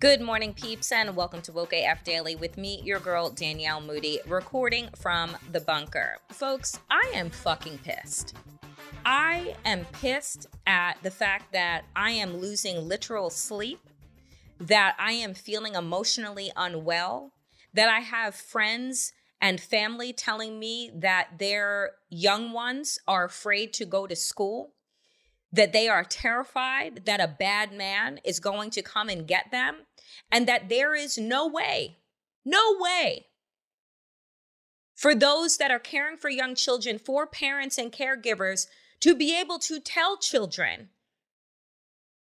Good morning, peeps, and welcome to Woke AF Daily with me, your girl, Danielle Moody, recording from the bunker. Folks, I am fucking pissed. I am pissed at the fact that I am losing literal sleep, that I am feeling emotionally unwell, that I have friends and family telling me that their young ones are afraid to go to school, that they are terrified that a bad man is going to come and get them, and that there is no way, no way for those that are caring for young children, for parents and caregivers to be able to tell children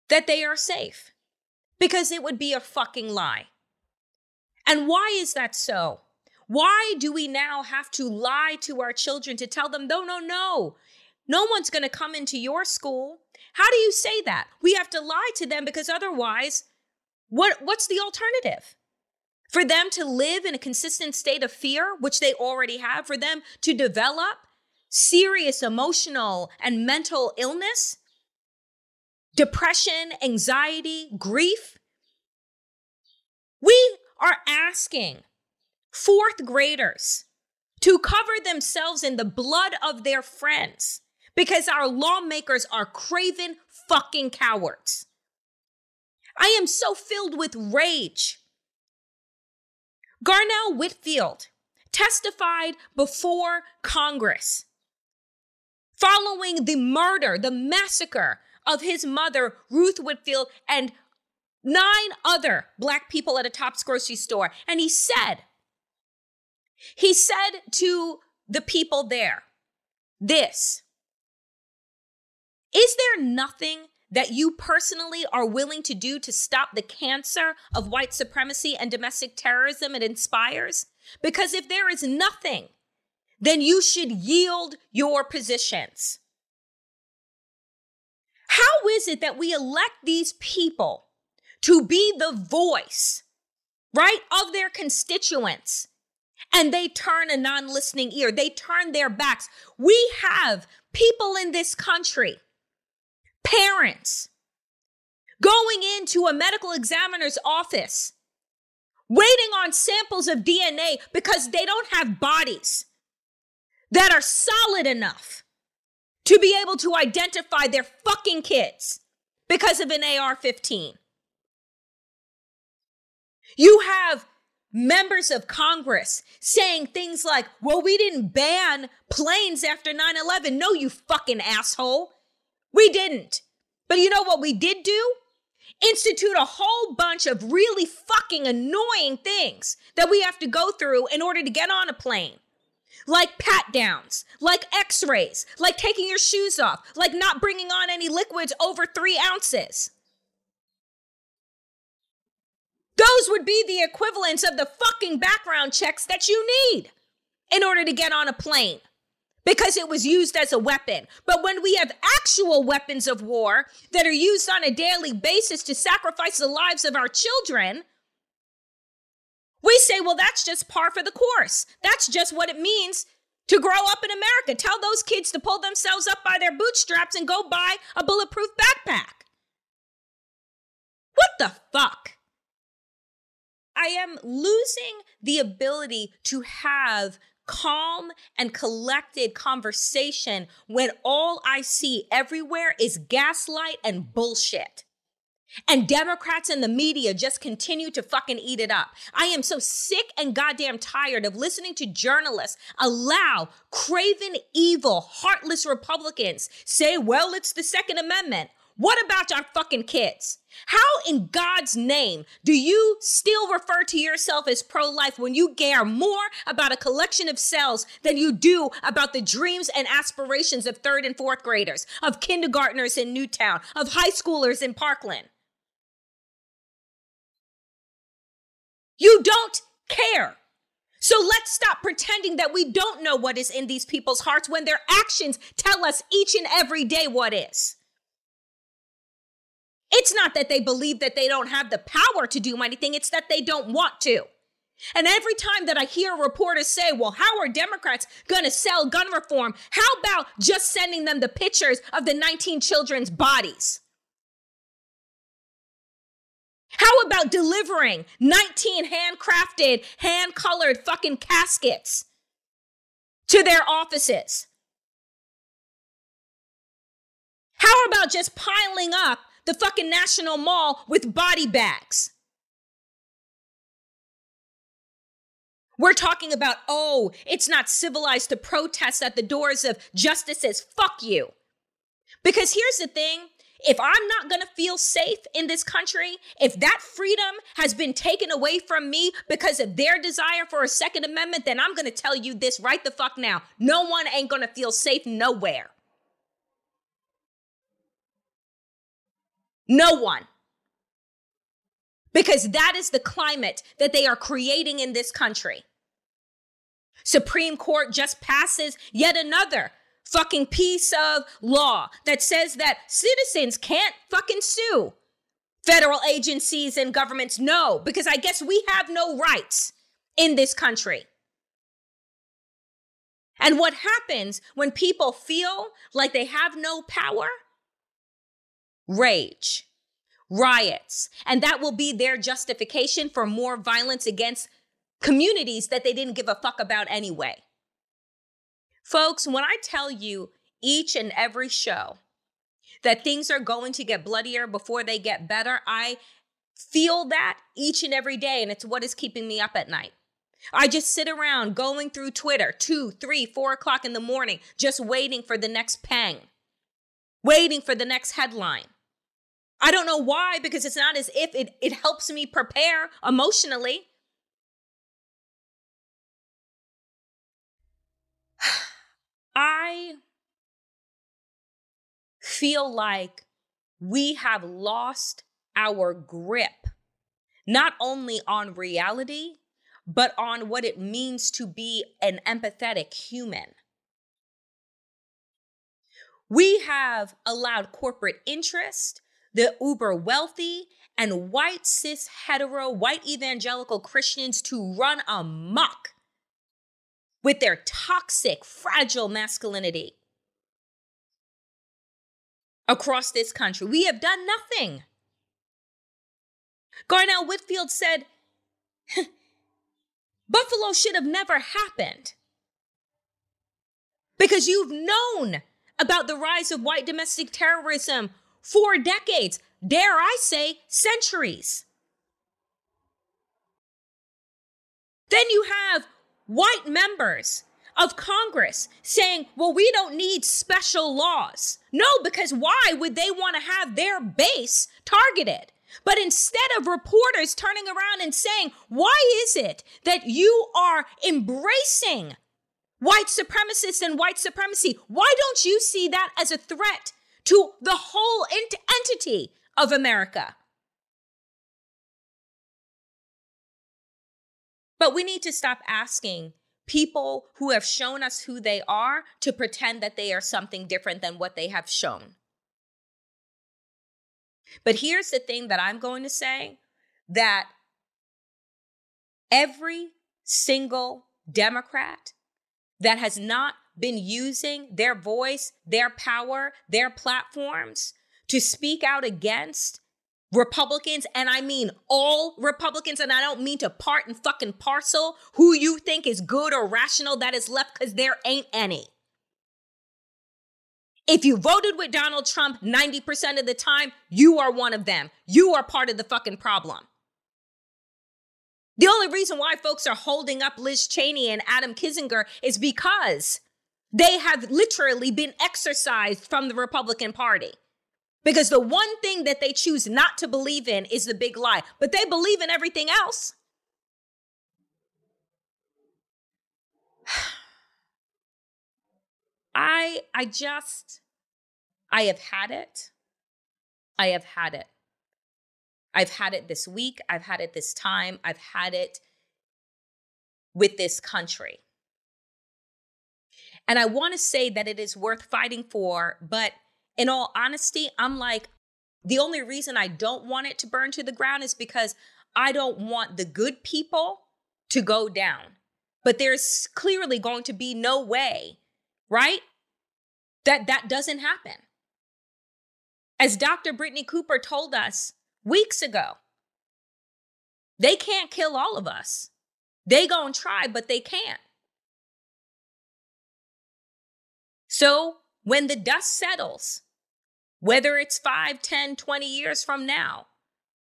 that they are safe because it would be a fucking lie. And why is that so? Why do we now have to lie to our children to tell them, no, no, no, no one's going to come into your school? How do you say that? We have to lie to them because otherwise, what, what's the alternative? For them to live in a consistent state of fear, which they already have, for them to develop serious emotional and mental illness, depression, anxiety, grief. We are asking fourth graders to cover themselves in the blood of their friends because our lawmakers are craven fucking cowards. I am so filled with rage. Garnell Whitfield testified before Congress following the murder, the massacre of his mother, Ruth Whitfield, and nine other black people at a Tops grocery store. And he said, he said to the people there, this Is there nothing that you personally are willing to do to stop the cancer of white supremacy and domestic terrorism it inspires? Because if there is nothing, then you should yield your positions. How is it that we elect these people to be the voice, right, of their constituents? And they turn a non listening ear. They turn their backs. We have people in this country parents going into a medical examiner's office, waiting on samples of DNA because they don't have bodies that are solid enough to be able to identify their fucking kids because of an AR 15. You have members of Congress saying things like, well, we didn't ban planes after 9 11. No, you fucking asshole. We didn't. But you know what we did do? Institute a whole bunch of really fucking annoying things that we have to go through in order to get on a plane. like pat downs, like x rays, like taking your shoes off, like not bringing on any liquids over three ounces. Those would be the equivalents of the fucking background checks that you need in order to get on a plane because it was used as a weapon. But when we have actual weapons of war that are used on a daily basis to sacrifice the lives of our children, we say, well, that's just par for the course. That's just what it means to grow up in America. Tell those kids to pull themselves up by their bootstraps and go buy a bulletproof backpack. What the fuck? I am losing the ability to have calm and collected conversation when all I see everywhere is gaslight and bullshit. And Democrats and the media just continue to fucking eat it up. I am so sick and goddamn tired of listening to journalists allow craven, evil, heartless Republicans say, well, it's the Second Amendment. What about our fucking kids? How in God's name do you still refer to yourself as pro life when you care more about a collection of cells than you do about the dreams and aspirations of third and fourth graders, of kindergartners in Newtown, of high schoolers in Parkland? You don't care. So let's stop pretending that we don't know what is in these people's hearts when their actions tell us each and every day what is. It's not that they believe that they don't have the power to do anything, it's that they don't want to. And every time that I hear reporters say, well, how are Democrats going to sell gun reform? How about just sending them the pictures of the 19 children's bodies? How about delivering 19 handcrafted, hand colored fucking caskets to their offices? How about just piling up the fucking National Mall with body bags. We're talking about, oh, it's not civilized to protest at the doors of justices. Fuck you. Because here's the thing if I'm not gonna feel safe in this country, if that freedom has been taken away from me because of their desire for a Second Amendment, then I'm gonna tell you this right the fuck now. No one ain't gonna feel safe nowhere. No one. Because that is the climate that they are creating in this country. Supreme Court just passes yet another fucking piece of law that says that citizens can't fucking sue federal agencies and governments. No, because I guess we have no rights in this country. And what happens when people feel like they have no power? Rage, riots, and that will be their justification for more violence against communities that they didn't give a fuck about anyway. Folks, when I tell you each and every show that things are going to get bloodier before they get better, I feel that each and every day, and it's what is keeping me up at night. I just sit around going through Twitter two, three, four o'clock in the morning, just waiting for the next pang, waiting for the next headline. I don't know why, because it's not as if it, it helps me prepare emotionally. I feel like we have lost our grip, not only on reality, but on what it means to be an empathetic human. We have allowed corporate interest the uber wealthy and white cis hetero white evangelical Christians to run amok with their toxic, fragile masculinity across this country. We have done nothing. Garnell Whitfield said, Buffalo should have never happened because you've known about the rise of white domestic terrorism for decades, dare I say, centuries. Then you have white members of Congress saying, well, we don't need special laws. No, because why would they want to have their base targeted? But instead of reporters turning around and saying, why is it that you are embracing white supremacists and white supremacy. Why don't you see that as a threat to the whole ent- entity of America? But we need to stop asking people who have shown us who they are to pretend that they are something different than what they have shown. But here's the thing that I'm going to say that every single Democrat that has not been using their voice, their power, their platforms to speak out against Republicans, and I mean all Republicans, and I don't mean to part and fucking parcel who you think is good or rational that is left because there ain't any. If you voted with Donald Trump 90% of the time, you are one of them. You are part of the fucking problem. The only reason why folks are holding up Liz Cheney and Adam Kinzinger is because they have literally been exorcised from the Republican Party. Because the one thing that they choose not to believe in is the big lie, but they believe in everything else. I I just I have had it. I have had it. I've had it this week, I've had it this time, I've had it with this country. And I want to say that it is worth fighting for, but in all honesty, I'm like, the only reason I don't want it to burn to the ground is because I don't want the good people to go down. But there's clearly going to be no way, right? That that doesn't happen. As Dr. Brittany Cooper told us weeks ago, they can't kill all of us. They gonna try, but they can't. So when the dust settles, whether it's 5, 10, 20 years from now,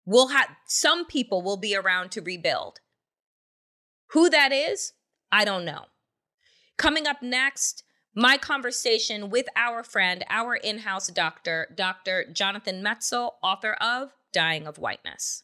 we'll have some people will be around to rebuild. Who that is, I don't know. Coming up next, my conversation with our friend, our in house doctor, Dr. Jonathan Metzl, author of Dying of Whiteness.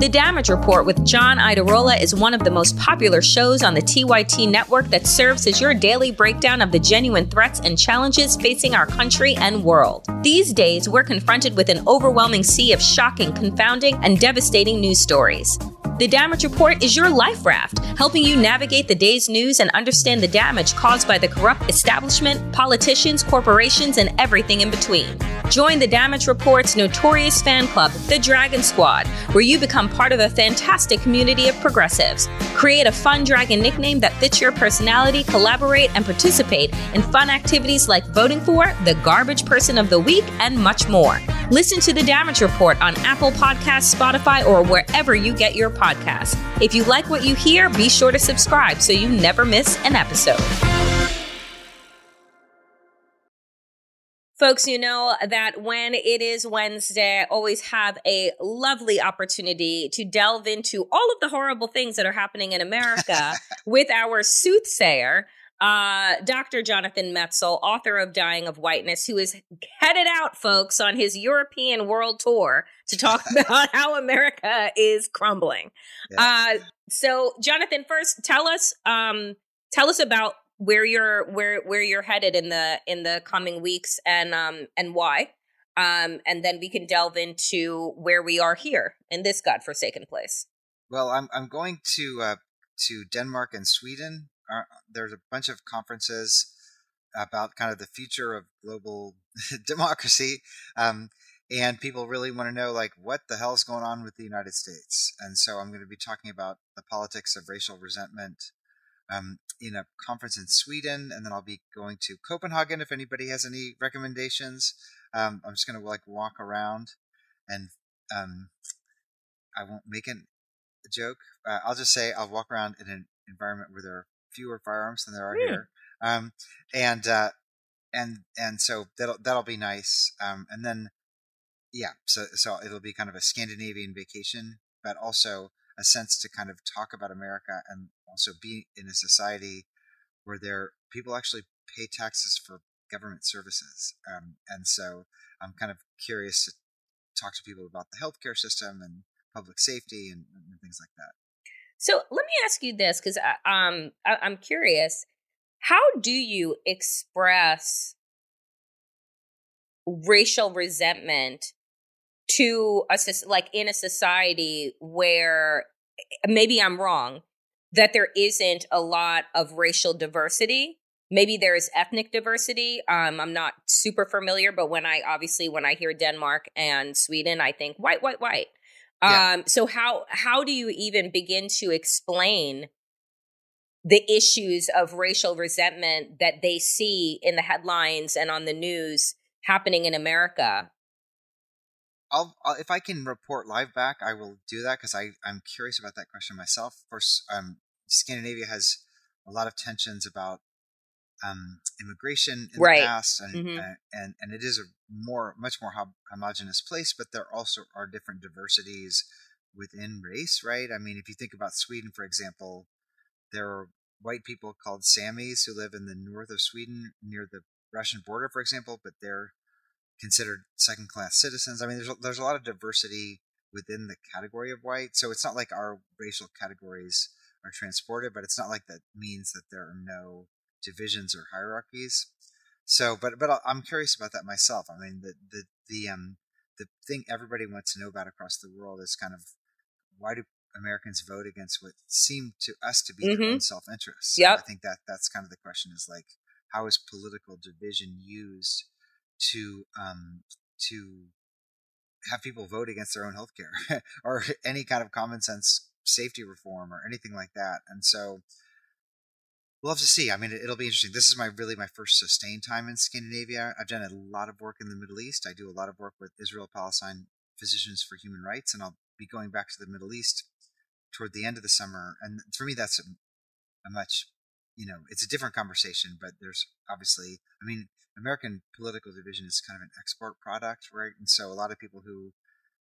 The Damage Report with John Iadarola is one of the most popular shows on the TYT network that serves as your daily breakdown of the genuine threats and challenges facing our country and world. These days, we're confronted with an overwhelming sea of shocking, confounding, and devastating news stories. The Damage Report is your life raft, helping you navigate the day's news and understand the damage caused by the corrupt establishment, politicians, corporations, and everything in between. Join the Damage Report's notorious fan club, the Dragon Squad, where you become part of a fantastic community of progressives. Create a fun dragon nickname that fits your personality, collaborate, and participate in fun activities like voting for the Garbage Person of the Week and much more. Listen to the Damage Report on Apple Podcasts, Spotify, or wherever you get your podcasts. If you like what you hear, be sure to subscribe so you never miss an episode. Folks, you know that when it is Wednesday, I always have a lovely opportunity to delve into all of the horrible things that are happening in America with our soothsayer, uh, Dr. Jonathan Metzl, author of Dying of Whiteness, who is headed out, folks, on his European world tour to talk about how America is crumbling. Yeah. Uh, so, Jonathan, first, tell us, um, tell us about where you're where where you're headed in the in the coming weeks and um and why um and then we can delve into where we are here in this godforsaken place well i'm i'm going to uh to denmark and sweden there's a bunch of conferences about kind of the future of global democracy um and people really want to know like what the hell's going on with the united states and so i'm going to be talking about the politics of racial resentment um, in a conference in Sweden, and then I'll be going to Copenhagen if anybody has any recommendations. Um, I'm just going to like walk around. and um, I won't make an, a joke. Uh, I'll just say I'll walk around in an environment where there are fewer firearms than there are here, um, and uh, and and so that'll that'll be nice. Um, and then yeah, so so it'll be kind of a Scandinavian vacation, but also a sense to kind of talk about America and also be in a society where there people actually pay taxes for government services. Um, and so I'm kind of curious to talk to people about the healthcare system and public safety and, and things like that. So let me ask you this, because um, I, I'm curious. How do you express racial resentment to a like in a society where maybe I'm wrong that there isn't a lot of racial diversity. Maybe there is ethnic diversity. Um, I'm not super familiar, but when I obviously when I hear Denmark and Sweden, I think white, white, white. Yeah. Um, so how how do you even begin to explain the issues of racial resentment that they see in the headlines and on the news happening in America? I'll, I'll if I can report live back, I will do that because I I'm curious about that question myself. Of course, um, Scandinavia has a lot of tensions about um, immigration in Right. the past, and, Mhm. uh, and and it is a more much more hom- homogenous place, but there also are different diversities within race, right? I mean, if you think about Sweden, for example, there are white people called Samis who live in the north of Sweden near the Russian border, for example, but they're considered second class citizens. I mean, there's a, there's a lot of diversity within the category of white, so it's not like our racial categories are transported, but it's not like that means that there are no divisions or hierarchies. So, but but I'm curious about that myself. I mean, the the the um the thing everybody wants to know about across the world is kind of why do Americans vote against what seem to us to be their Mhm. own self interest? Yeah, I think that that's kind of the question is like how is political division used to um to have people vote against their own healthcare or any kind of common sense safety reform or anything like that. And so we'll have to see. I mean, it, it'll be interesting. This is my really my first sustained time in Scandinavia. I've done a lot of work in the Middle East. I do a lot of work with Israel Palestine Physicians for Human Rights, and I'll be going back to the Middle East toward the end of the summer. And for me, that's a, a much, you know, it's a different conversation. But there's obviously, I mean, American political division is kind of an export product, right? And so a lot of people who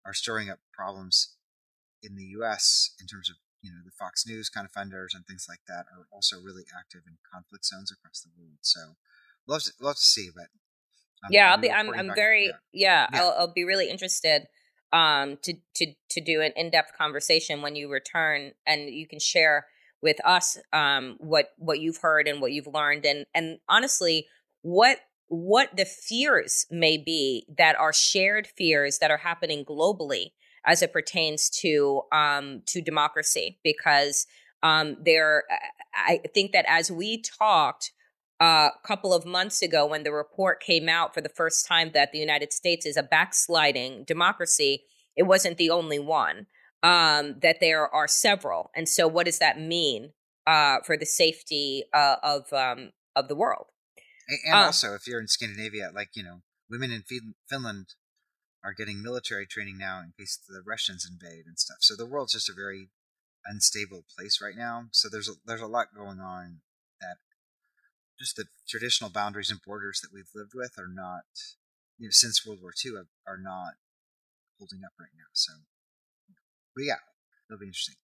are stirring up problems in the U.S. in terms of you know the Fox News kind of funders and things like that are also really active in conflict zones across the world. So we'll to, we'll to see, but um, yeah, I'll be be. I'm. I'm very. yeah. Yeah, Yeah. I'll, I'll be really interested um to to to do an in-depth conversation when you return and you can share with us um what what you've heard and what you've learned and and honestly what what the fears may be that are shared fears that are happening globally as it pertains to um to democracy because um there I think that as we talked a couple of months ago when the report came out for the first time that the United States is a backsliding democracy, it wasn't the only one. Um, that there are several, and so what does that mean uh, for the safety uh, of um, of the world? A- And Uh, also, if you're in Scandinavia, like you know, women in Finland are getting military training now in case the Russians invade and stuff. So the world's just a very unstable place right now. So there's a, there's a lot going on that just the traditional boundaries and borders that we've lived with are not, you know, since World War II are, not holding up right now. So, but yeah, it'll be interesting.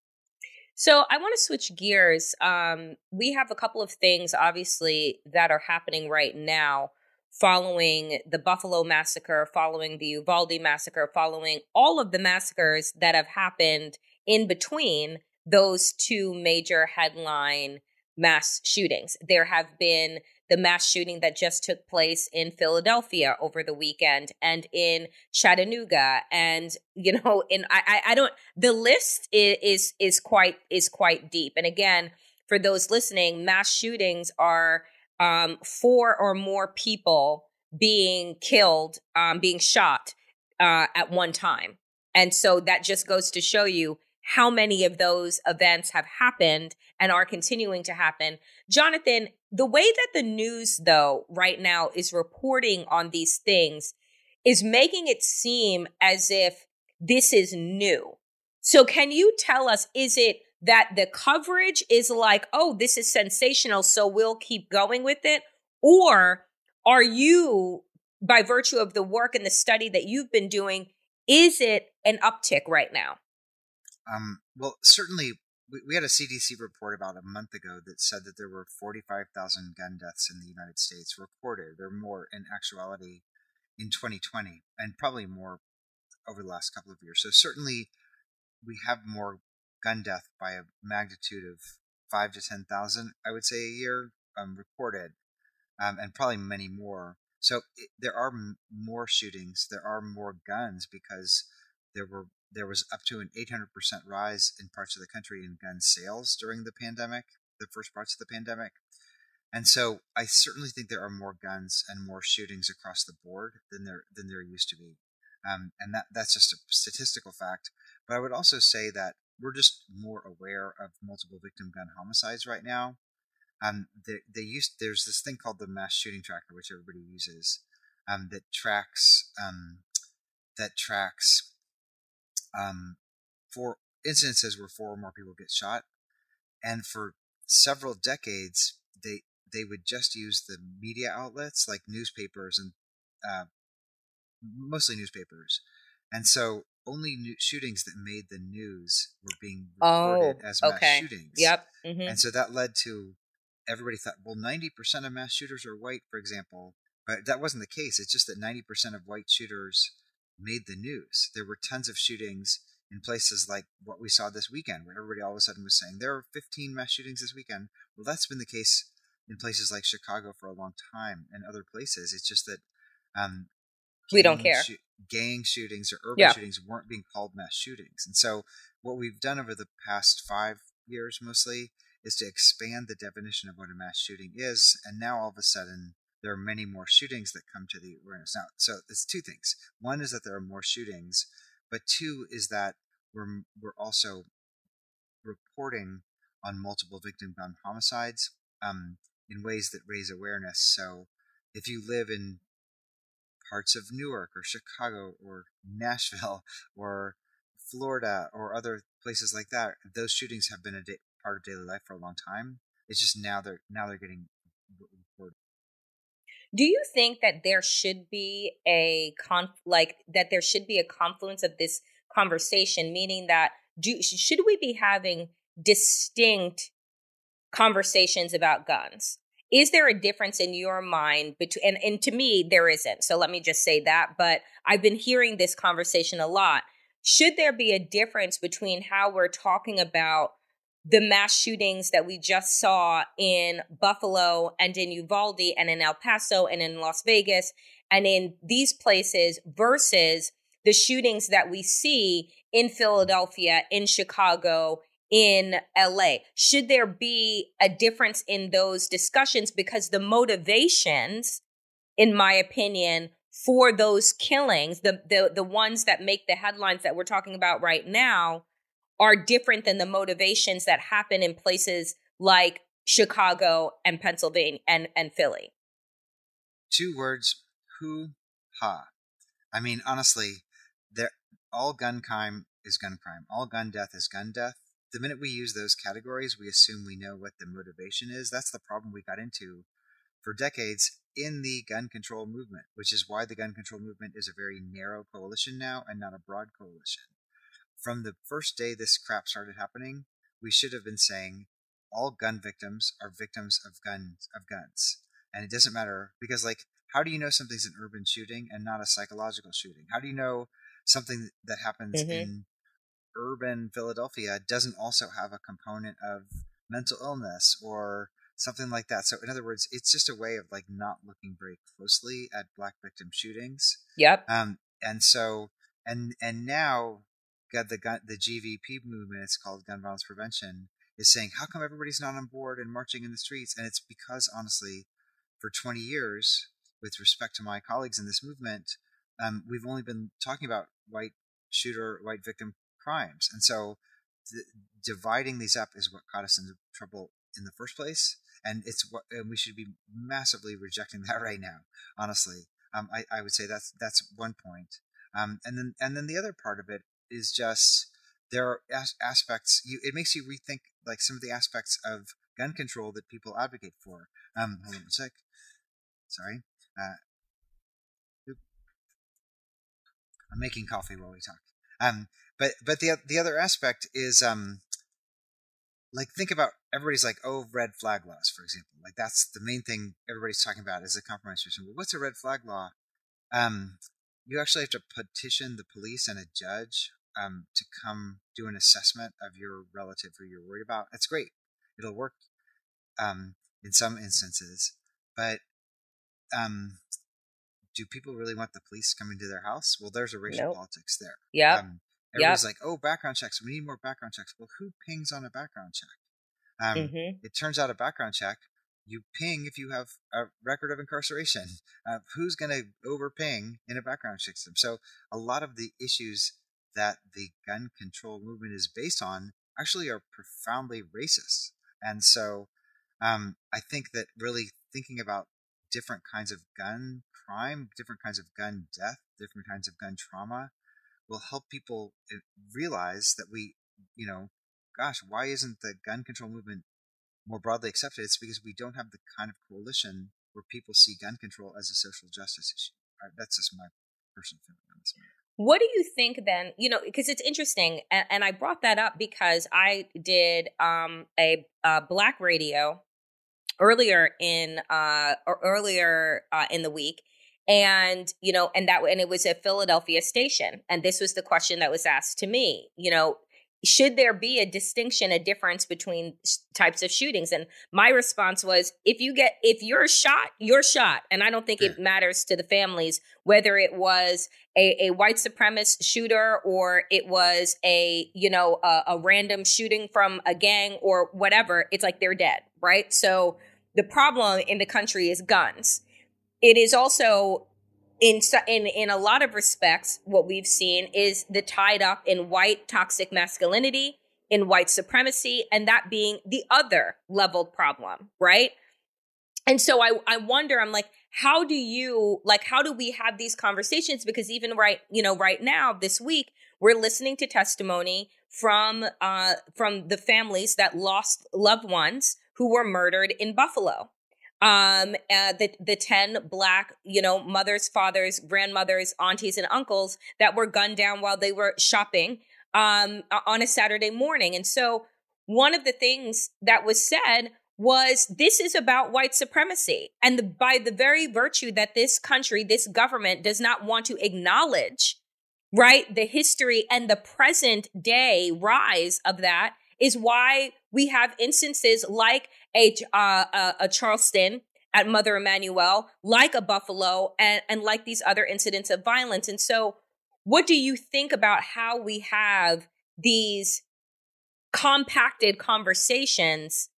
So I want to switch gears. Um, we have a couple of things, obviously, that are happening right now, following the Buffalo massacre, following the Uvalde massacre, following all of the massacres that have happened in between those two major headline mass shootings. There have been the mass shooting that just took place in Philadelphia over the weekend and in Chattanooga and you know in I I, I don't the list is, is is quite is quite deep and again for those listening mass shootings are um four or more people being killed um being shot uh at one time and so that just goes to show you how many of those events have happened and are continuing to happen. Jonathan, the way that the news, though, right now is reporting on these things is making it seem as if this is new. So can you tell us, is it that the coverage is like, oh, this is sensational, so we'll keep going with it? Or are you, by virtue of the work and the study that you've been doing, is it an uptick right now? Um, well, certainly, we, we had a CDC report about a month ago that said that there were 45,000 gun deaths in the United States reported. There are more in actuality in 2020, and probably more over the last couple of years. So certainly, we have more gun death by a magnitude of five to ten thousand, I would say, a year um, recorded, um, and probably many more. So it, there are m- more shootings. There are more guns because there were there was up to an 800% rise in parts of the country in gun sales during the pandemic, the first parts of the pandemic. And so I certainly think there are more guns and more shootings across the board than there than there used to be. Um, and that that's just a statistical fact. But I would also say that we're just more aware of multiple victim gun homicides right now. Um, they, they used there's this thing called the mass shooting tracker, which everybody uses, um, that tracks um, that tracks um, for incidences where four or more people get shot, and for several decades they they would just use the media outlets like newspapers and uh, mostly newspapers, and so only new shootings that made the news were being reported oh, as mass okay. shootings. Yep. Mm-hmm. And so that led to everybody thought, well, ninety percent of mass shooters are white, for example, but that wasn't the case. It's just that ninety percent of white shooters made the news. There were tons of shootings in places like what we saw this weekend, where everybody all of a sudden was saying there are 15 mass shootings this weekend. Well, that's been the case in places like Chicago for a long time and other places. It's just that um, we don't care. Sh- gang shootings or urban yeah. shootings weren't being called mass shootings. And so, what we've done over the past five years mostly is to expand the definition of what a mass shooting is. And now, all of a sudden, there are many more shootings that come to the awareness. Now, so it's two things. One is that there are more shootings, but two is that we're we're also reporting on multiple victim gun homicides um, in ways that raise awareness. So, if you live in parts of Newark or Chicago or Nashville or Florida or other places like that. Those shootings have been a da- part of daily life for a long time. It's just now they're now they're getting reported. Do you think that there should be a conf like that there should be a confluence of this conversation, meaning that do should we be having distinct conversations about guns? Is there a difference in your mind between and, and to me there isn't so let me just say that but i've been hearing this conversation a lot. Should there be a difference between how we're talking about the mass shootings that we just saw in buffalo and in uvalde and in el paso and in las vegas and in these places versus the shootings that we see in philadelphia in chicago in LA? Should there be a difference in those discussions? Because the motivations, in my opinion, for those killings, the, the, the ones that make the headlines that we're talking about right now, are different than the motivations that happen in places like Chicago and Pennsylvania and, and Philly. Two words, hoo ha. I mean, honestly, all gun crime is gun crime. All gun death is gun death the minute we use those categories, we assume we know what the motivation is. That's the problem we got into for decades in the gun control movement, which is why the gun control movement is a very narrow coalition now and not a broad coalition. From the first day this crap started happening, we should have been saying all gun victims are victims of guns of guns. And it doesn't matter because like how do you know something's an urban shooting and not a psychological shooting? How do you know something that happens mm-hmm. in urban Philadelphia doesn't also have a component of mental illness or something like that. So in other words, it's just a way of like not looking very closely at black victim shootings. Yep. Um, and so and and now got the gun the GVP movement. It's called Gun Violence Prevention. Is saying how come everybody's not on board and marching in the streets? And it's because honestly, for 20 years, with respect to my colleagues in this movement, um, we've only been talking about white shooter, white victim crimes. And so th- dividing these up is what got us into trouble in the first place. And it's what, and we should be massively rejecting that right now, honestly. Um, I, I would say that's, that's one point. Um, and then and then the other part of it is just there are as- aspects. You it makes you rethink like some of the aspects of gun control that people advocate for. Um, hold on a sec. Sorry. Uh, I'm making coffee while we talk. Um, but but the the other aspect is um, like think about everybody's like oh red flag laws for example like that's the main thing everybody's talking about is a compromise system. Well, what's a red flag law? Um, you actually have to petition the police and a judge um, to come do an assessment of your relative who you're worried about. That's great. It'll work um, in some instances, but um, do people really want the police coming to their house? Well, there's a racial Nope. politics there. Yep. Everybody's like, oh, background checks. We need more background checks. Well, who pings on a background check? Um, hmm It turns out a background check, you ping if you have a record of incarceration. Uh, who's going to over ping in a background check system? So a lot of the issues that the gun control movement is based on actually are profoundly racist. And so um, I think that really thinking about different kinds of gun crime, different kinds of gun death, different kinds of gun trauma will help people uh, realize that we, you know, gosh, why isn't the gun control movement more broadly accepted? It's because we don't have the kind of coalition where people see gun control as a social justice issue. Uh, That's just my personal feeling on this. matter. What do you think then? You know, because it's interesting, and, and I brought that up because I did um, a, uh black radio earlier in uh, earlier uh, in the week, and you know, and that and it was a Philadelphia station, and this was the question that was asked to me. You know, should there be a distinction, a difference between types of shootings? And my response was, if you get, if you're shot, you're shot, and I don't think it hmm. matters to the families whether it was a, a white supremacist shooter or it was a you know a, a random shooting from a gang or whatever. It's like they're dead, right? So the problem in the country is guns. It is also in in in a lot of respects, what we've seen is the tied up in white toxic masculinity, in white supremacy, and that being the other leveled problem, right? And so I I wonder, I'm like, how do you like how do we have these conversations? Because even right, you know, right now, this week, we're listening to testimony from uh from the families that lost loved ones who were murdered in Buffalo um uh, the the 10 black you know mothers fathers grandmothers aunties and uncles that were gunned down while they were shopping um on a saturday morning. And so one of the things that was said was this is about white supremacy. And the, by the very virtue that this country this government does not want to acknowledge right the history and the present day rise of that is why we have instances like a uh, a, a Charleston at Mother Emanuel, like a Buffalo, and and like these other incidents of violence. And so, what do you think about how we have these compacted conversations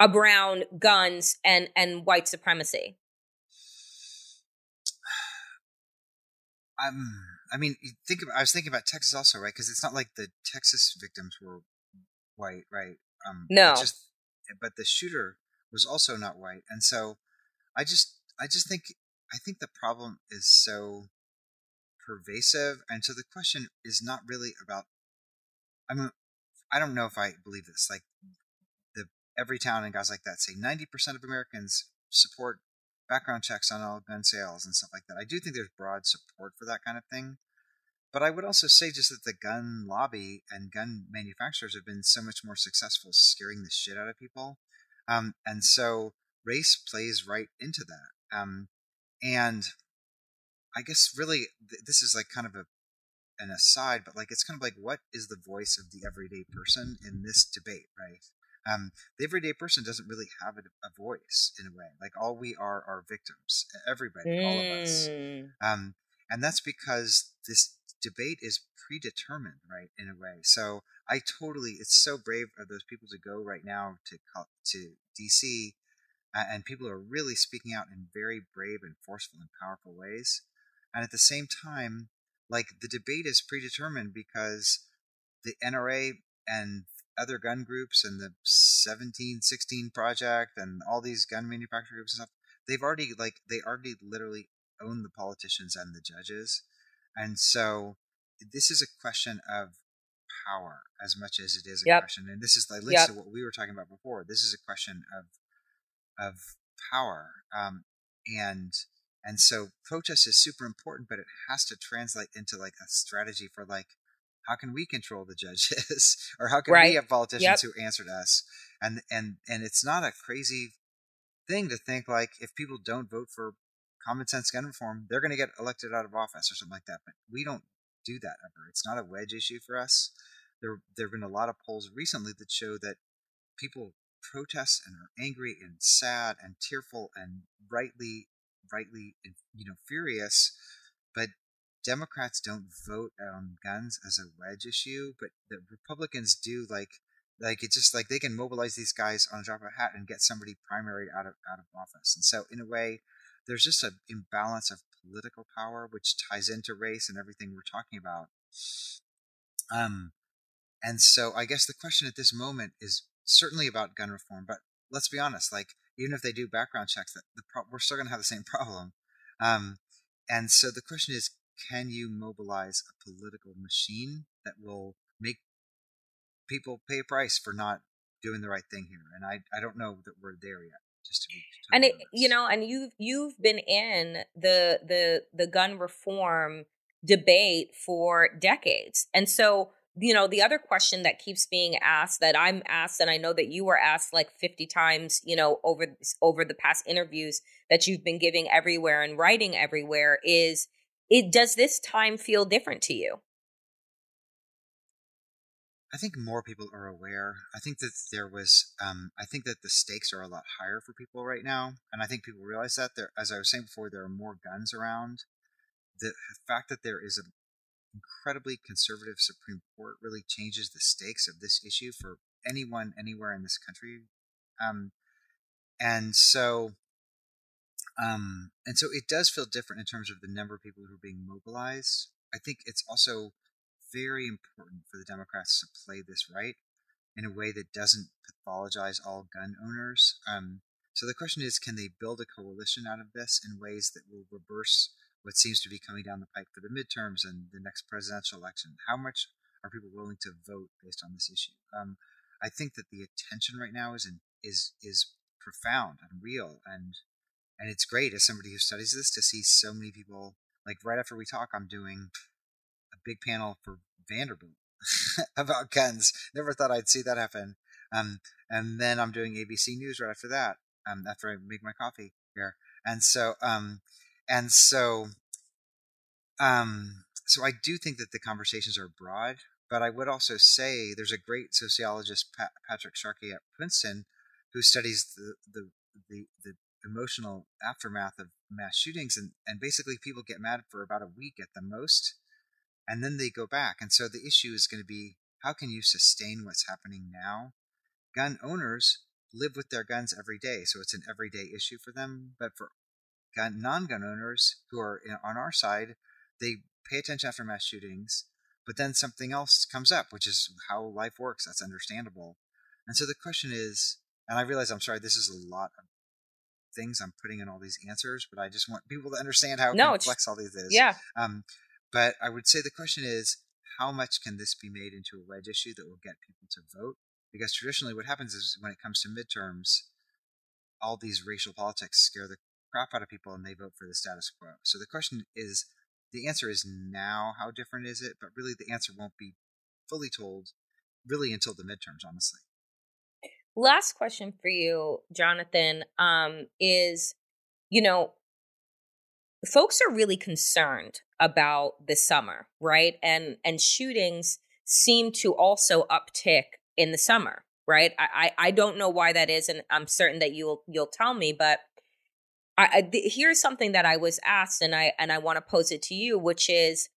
around guns and and white supremacy? Um, I mean, think about, I was thinking about Texas also, right? Because it's not like the Texas victims were white, right? Um, No. just, but the shooter was also not white, and so I just, I just think, I think the problem is so pervasive, and so the question is not really about. I mean, I don't know if I believe this. Like, the Everytown and guys like that say ninety percent of Americans support background checks on all gun sales and stuff like that. I do think there's broad support for that kind of thing. But I would also say just that the gun lobby and gun manufacturers have been so much more successful scaring the shit out of people. Um, and so race plays right into that. Um, and I guess really th- this is like kind of a an aside, but like it's kind of like what is the voice of the everyday person in this debate, right? Um, the everyday person doesn't really have a, a voice in a way. Like all we are are victims. Everybody, all of us. Mm. Um, and that's because this debate is predetermined, right? In a way. So I totally, it's so brave of those people to go right now to to DC, and people are really speaking out in very brave and forceful and powerful ways. And at the same time, like the debate is predetermined because the NRA and other gun groups and the 1716 project and all these gun manufacturer groups and stuff they've already like they already literally own the politicians and the judges And so this is a question of power as much as it is a Yep. question. And this is like Yep. to what we were talking about before. This is a question of of power. Um, and and so protest is super important, but it has to translate into like a strategy for like how can we control the judges or how can Right. we have politicians Yep. who answer to us? And and and it's not a crazy thing to think like if people don't vote for common sense gun reform, they're going to get elected out of office or something like that. But we don't do that ever. It's not a wedge issue for us. There there have been a lot of polls recently that show that people protest and are angry and sad and tearful and rightly rightly you know furious, but Democrats don't vote on guns as a wedge issue, but the Republicans do like like it's just like they can mobilize these guys on a drop of a hat and get somebody primaried out of out of office. And so in a way, there's just an imbalance of political power which ties into race and everything we're talking about. Um and so I guess the question at this moment is certainly about gun reform, but let's be honest, like even if they do background checks, that the pro- we're still going to have the same problem. Um, and so the question is, can you mobilize a political machine that will make people pay a price for not doing the right thing here? And I, I don't know that we're there yet. Just to be and totally it, you know and you've you've been in the the the gun reform debate for decades. And so you know the other question that keeps being asked that i'm asked and i know that you were asked like 50 times you know over over the past interviews that you've been giving everywhere and writing everywhere is it does this time feel different to you I think more people are aware. I think that there was, um, I think that the stakes are a lot higher for people right now, and I think people realize that. There, as I was saying before, there are more guns around. The fact that there is an incredibly conservative Supreme Court really changes the stakes of this issue for anyone anywhere in this country, um, and so, um, and so it does feel different in terms of the number of people who are being mobilized. I think it's also very important for the Democrats to play this right in a way that doesn't pathologize all gun owners. Um, so the question is, can they build a coalition out of this in ways that will reverse what seems to be coming down the pike for the midterms and the next presidential election? How much are people willing to vote based on this issue? Um, I think that the attention right now is in, is is profound and real, and and it's great as somebody who studies this to see so many people. Like right after we talk, I'm doing big panel for Vanderbilt about guns. Never thought I'd see that happen. Um, and then I'm doing ABC News right after that. Um, after I make my coffee here, and so um, and so um, so I do think that the conversations are broad. But I would also say there's a great sociologist, Pat, Patrick Sharkey at Princeton, who studies the the, the, the emotional aftermath of mass shootings, and, and basically people get mad for about a week at the most, and then they go back. And so the issue is going to be how can you sustain what's happening now? Gun owners live with their guns every day, so it's an everyday issue for them. But for gun non-gun owners who are in, on our side, they pay attention after mass shootings, but then something else comes up, which is how life works. That's understandable. And so the question is, and I realize I'm sorry, this is a lot of things I'm putting in all these answers, but I just want people to understand how No, complex all these is. yeah Um, but I would say the question is, how much can this be made into a wedge issue that will get people to vote? Because traditionally, what happens is when it comes to midterms, all these racial politics scare the crap out of people and they vote for the status quo. So the question is, the answer is now, how different is it? But really, the answer won't be fully told really until the midterms, honestly. last question for you jonathan um is you know folks are really concerned about the summer right and and shootings seem to also uptick in the summer right i i, I don't know why that is and i'm certain that you'll you'll tell me but I, I th- here's something that i was asked and i and i want to pose it to you which is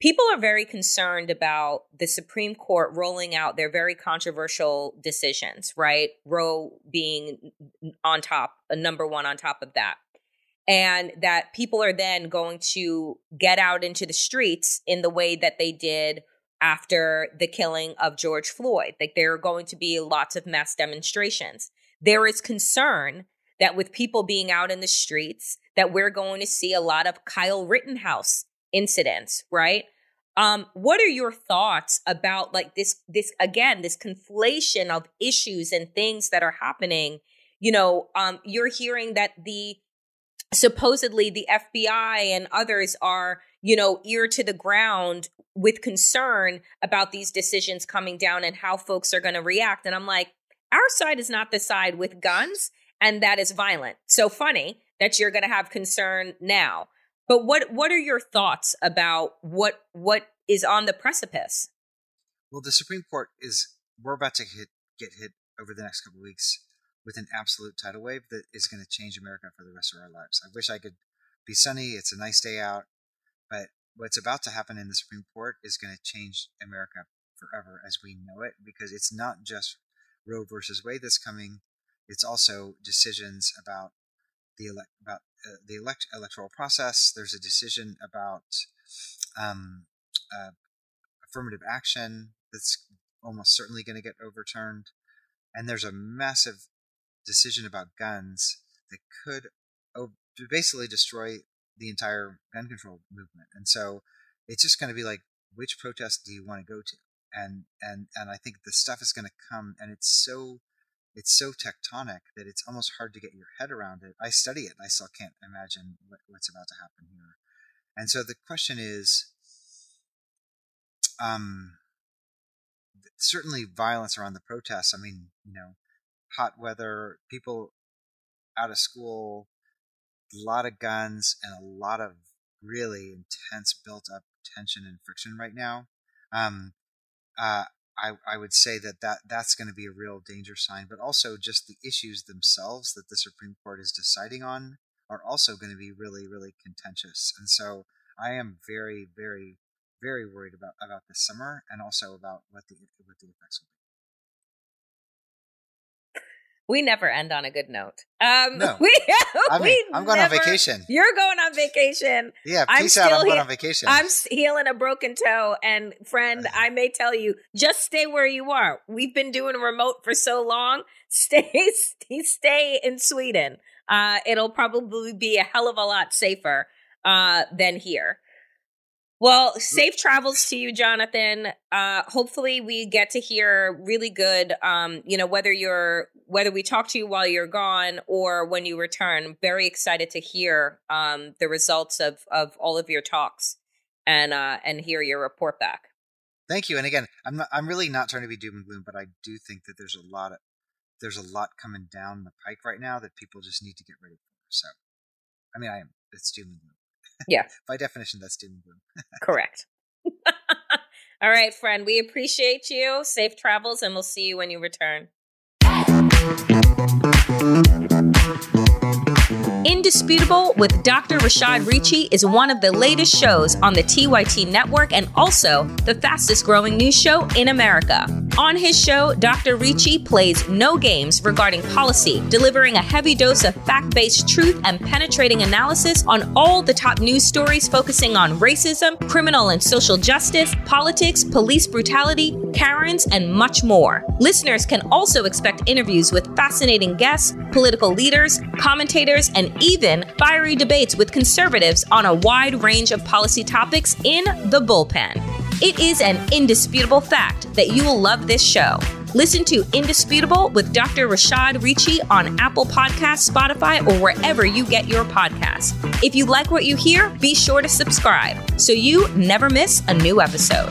people are very concerned about the Supreme Court rolling out their very controversial decisions, right? Roe being on top, a number one on top of that. And that people are then going to get out into the streets in the way that they did after the killing of George Floyd. Like there are going to be lots of mass demonstrations. There is concern that with people being out in the streets, that we're going to see a lot of Kyle Rittenhouse incidents, right? Um, what are your thoughts about like this, this again, this conflation of issues and things that are happening? You know, um, you're hearing that the supposedly the FBI and others are, you know, ear to the ground with concern about these decisions coming down and how folks are going to react. And I'm like, our side is not the side with guns and that is violent. So funny that you're going to have concern now. But what what are your thoughts about what what is on the precipice? Well, the Supreme Court is we're about to hit get hit over the next couple weeks with an absolute tidal wave that is going to change America for the rest of our lives. I wish I could be sunny. It's a nice day out, but what's about to happen in the Supreme Court is going to change America forever as we know it because it's not just Roe versus Wade that's coming. It's also decisions about the elect about uh, the elect electoral process. There's a decision about um, uh, affirmative action that's almost certainly going to get overturned, and there's a massive decision about guns that could basically destroy the entire gun control movement. And so it's just going to be like, which protest do you want to go to? And and and I think the stuff is going to come, and it's so it's so tectonic that it's almost hard to get your head around it. I study it, and I still can't imagine what, what's about to happen here. And so the question is, um, certainly violence around the protests. I mean, you know, hot weather, people out of school, a lot of guns, and a lot of really intense built up tension and friction right now. Um, uh, I, I would say that, that that's going to be a real danger sign, but also just the issues themselves that the Supreme Court is deciding on are also going to be really, really contentious. And so I am very, very, very worried about, about this summer and also about what the, what the effects will be. We never end on a good note. Um, No. we, I mean, I'm going never- on vacation. You're going on vacation. Yeah, I'm peace out. I'm going on vacation. I'm healing a broken toe. And friend, I may tell you, just stay where you are. We've been doing remote for so long. Stay, stay, stay in Sweden. Uh, it'll probably be a hell of a lot safer uh, than here. Well, safe travels to you, Jonathan. Uh, hopefully, we get to hear really good. Um, you know, whether you're whether we talk to you while you're gone or when you return. Very excited to hear um, the results of of all of your talks and uh, and hear your report back. Thank you. And again, I'm not, I'm really not trying to be doom and gloom, but I do think that there's a lot of there's a lot coming down the pike right now that people just need to get ready for. So, I mean, I am it's doom and gloom. Yeah. By definition, that's doom and gloom. Correct. all right, friend. We appreciate you. Safe travels, and we'll see you when you return. Indisputable with Dr. Rashad Richey is one of the latest shows on the TYT network and also the fastest growing news show in America. On his show, Dr. Richey plays no games regarding policy, delivering a heavy dose of fact based truth and penetrating analysis on all the top news stories focusing on racism, criminal and social justice, politics, police brutality, Karens, and much more. Listeners can also expect interviews with fascinating guests, political leaders, commentators, and even fiery debates with conservatives on a wide range of policy topics in the bullpen. It is an indisputable fact that you will love this show. Listen to Indisputable with Dr. Rashad Richey on Apple Podcasts, Spotify, or wherever you get your podcasts. If you like what you hear, be sure to subscribe so you never miss a new episode.